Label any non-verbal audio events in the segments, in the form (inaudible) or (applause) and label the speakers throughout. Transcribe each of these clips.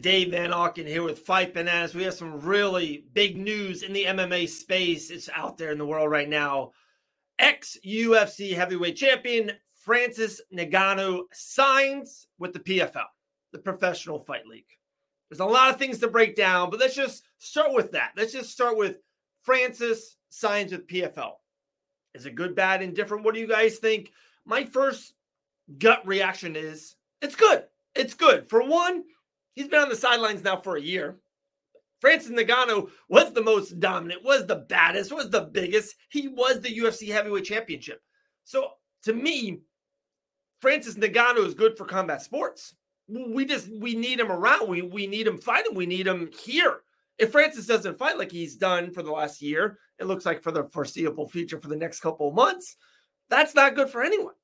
Speaker 1: Dave Van Auken here with Fight Bananas. We have some really big news in the MMA space. It's out there in the world right now. Ex UFC heavyweight champion Francis Ngannou signs with the PFL, the Professional Fight League. There's a lot of things to break down, but let's just start with that. Let's just start with Francis signs with PFL. Is it good, bad, indifferent? What do you guys think? My first gut reaction is it's good. It's good. For one, He's been on the sidelines now for a year. Francis Ngannou was the most dominant, was the baddest, was the biggest. He was the UFC heavyweight championship. So to me, Francis Ngannou is good for combat sports. We just we need him around. We we need him fighting. We need him here. If Francis doesn't fight like he's done for the last year, it looks like for the foreseeable future for the next couple of months, that's not good for anyone.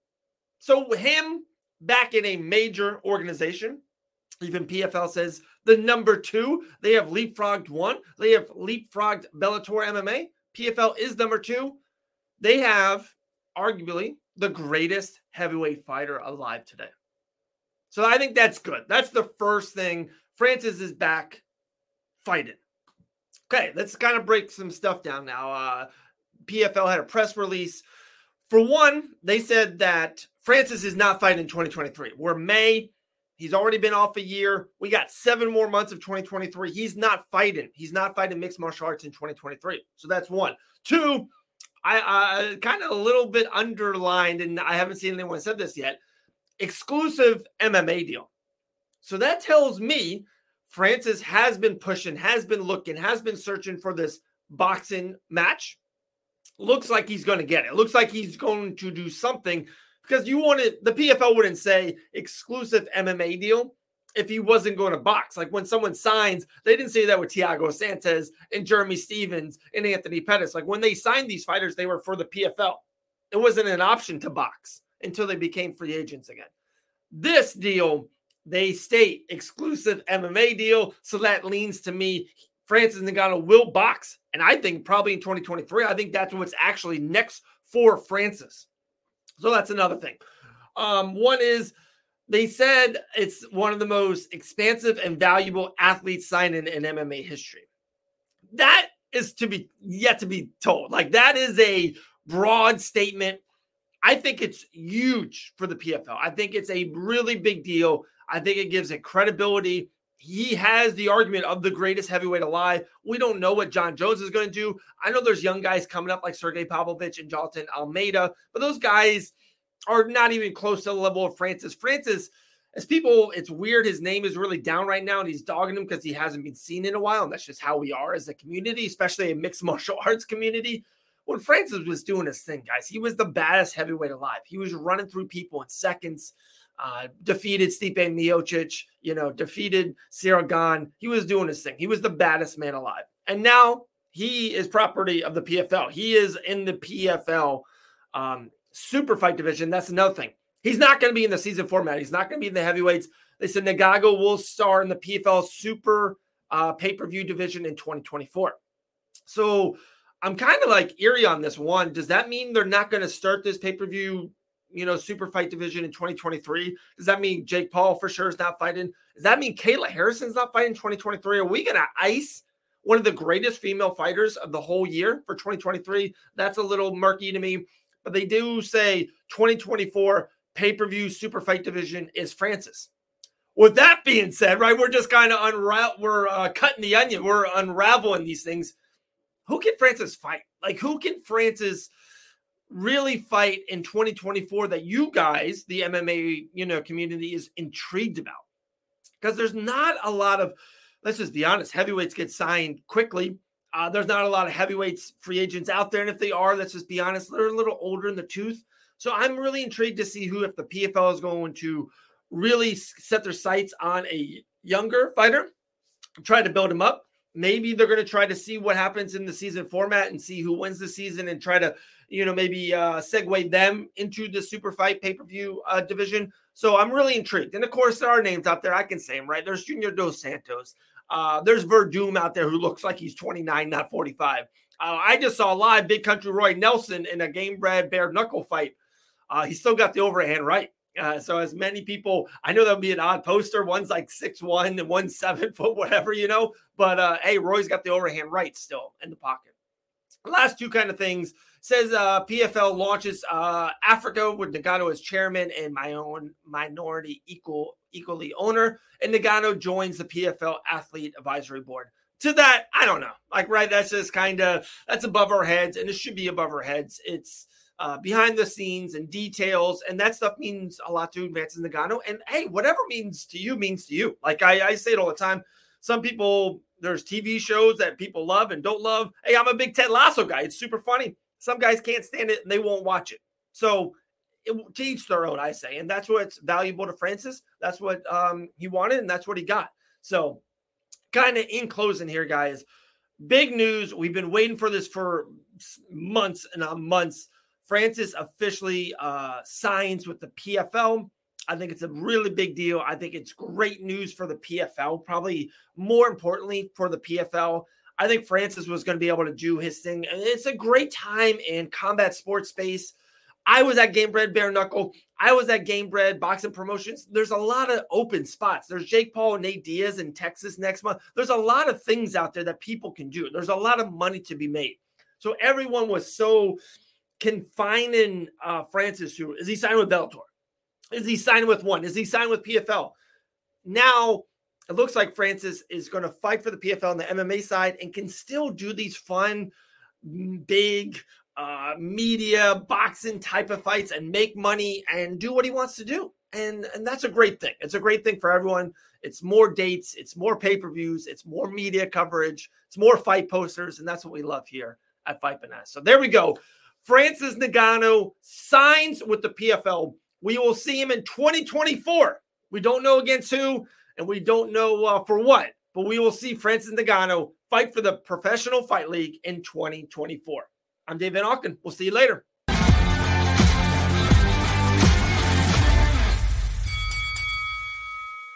Speaker 1: So him back in a major organization even PFL says the number two. They have leapfrogged one. They have leapfrogged Bellator MMA. PFL is number two. They have arguably the greatest heavyweight fighter alive today. So I think that's good. That's the first thing. Francis is back fighting. Okay, let's kind of break some stuff down now. Uh, PFL had a press release. For one, they said that Francis is not fighting in 2023. We're May. He's already been off a year. We got seven more months of 2023. He's not fighting. He's not fighting mixed martial arts in 2023. So that's one. Two, I, I kind of a little bit underlined, and I haven't seen anyone said this yet. Exclusive MMA deal. So that tells me Francis has been pushing, has been looking, has been searching for this boxing match. Looks like he's going to get it. Looks like he's going to do something because you wanted the PFL wouldn't say exclusive MMA deal if he wasn't going to box. Like when someone signs, they didn't say that with Thiago Santos and Jeremy Stephens and Anthony Pettis. Like when they signed these fighters, they were for the PFL. It wasn't an option to box until they became free agents again. This deal, they state exclusive MMA deal. So that leans to me. Francis Ngannou will box. And I think probably in 2023, I think that's what's actually next for Francis. So that's another thing. Um, one is they said it's one of the most expansive and valuable athletes signed in, in MMA history. That is to be yet to be told. Like that is a broad statement. I think it's huge for the PFL. I think it's a really big deal. I think it gives it credibility. He has the argument of the greatest heavyweight alive. We don't know what Jon Jones is going to do. I know there's young guys coming up like Sergey Pavlovich and Jailton Almeida, but those guys are not even close to the level of Francis. Francis, as people, it's weird. His name is really down right now, and he's dogging him because he hasn't been seen in a while. And that's just how we are as a community, especially a mixed (laughs) martial arts community. When Francis was doing his thing, guys, he was the baddest heavyweight alive. He was running through people in seconds uh, defeated Stipe Miocic, you know, defeated Ciryl Gane. He was doing his thing. He was the baddest man alive. And now he is property of the PFL. He is in the PFL um, super fight division. That's another thing. He's not going to be in the season format. He's not going to be in the heavyweights. They said Ngannou will star in the PFL super uh, pay per view division in 2024. So I'm kind of like eerie on this one. Does that mean they're not going to start this pay per view you know, super fight division in 2023? Does that mean Jake Paul for sure is not fighting? Does that mean Kayla Harrison's not fighting 2023? Are we going to ice one of the greatest female fighters of the whole year for 2023? That's a little murky to me, but they do say 2024 pay per view super fight division is Francis. With that being said, right, we're just kind of unravel, we're uh, cutting the onion, we're unraveling these things. Who can Francis fight? Like, who can Francis? Really fight in 2024 that you guys, the MMA, you know, community is intrigued about? Because there's not a lot of, let's just be honest, heavyweights get signed quickly. Uh, there's not a lot of heavyweights free agents out there. And if they are, let's just be honest, they're a little older in the tooth. So I'm really intrigued to see who, if the PFL is going to really set their sights on a younger fighter, try to build him up. Maybe they're going to try to see what happens in the season format and see who wins the season and try to you know, maybe uh, segue them into the super fight pay per view uh, division. So I'm really intrigued. And of course, there are names out there. I can say them, right? There's Junior Dos Santos. Uh, there's Werdum out there who looks like he's 29, not 45. Uh, I just saw live Big Country Roy Nelson in a Gamebred bare knuckle fight. Uh, he still got the overhand right. Uh, so as many people, I know would be an odd poster. One's like six one and one seven (laughs) foot, whatever you know. But uh, hey, Roy's got the overhand right still in the pocket. Last two kind of things says uh, PFL launches uh, Africa with Ngannou as chairman and my own minority equal equally owner, and Ngannou joins the PFL athlete advisory board. To that, I don't know. Like, right? That's just kind of that's above our heads, and it should be above our heads. It's uh, behind the scenes and details, and that stuff means a lot to Francis Ngannou. And hey, whatever means to you means to you. Like I, I say it all the time. Some people, there's TV shows that people love and don't love. Hey, I'm a big Ted Lasso guy. It's super funny. Some guys can't stand it and they won't watch it. So it, to each their own, I say, and that's what's valuable to Francis. That's what um, he wanted, and that's what he got. So, kind of in closing here, guys, big news. We've been waiting for this for months and months. Francis officially uh, signs with the PFL. I think it's a really big deal. I think it's great news for the PFL, probably more importantly for the PFL. I think Francis was going to be able to do his thing. And it's a great time in combat sports space. I was at Gamebred Bare Knuckle. I was at Gamebred Boxing Promotions. There's a lot of open spots. There's Jake Paul and Nate Diaz in Texas next month. There's a lot of things out there that people can do. There's a lot of money to be made. So everyone was so confining uh, Francis to is he signed with Bellator? Is he signed with one? Is he signed with PFL? Now it looks like Francis is going to fight for the PFL on the MMA side and can still do these fun, big uh, media boxing type of fights and make money and do what he wants to do. And, and that's a great thing. It's a great thing for everyone. It's more dates, it's more pay per views, it's more media coverage, it's more fight posters. And that's what we love here at Fight Bananas. So there we go. Francis Ngannou signs with the PFL. We will see him in 2024. We don't know against who, and we don't know uh, for what, but we will see Francis Ngannou fight for the Professional Fight League in 2024. I'm Dave Van Auken. We'll see you later.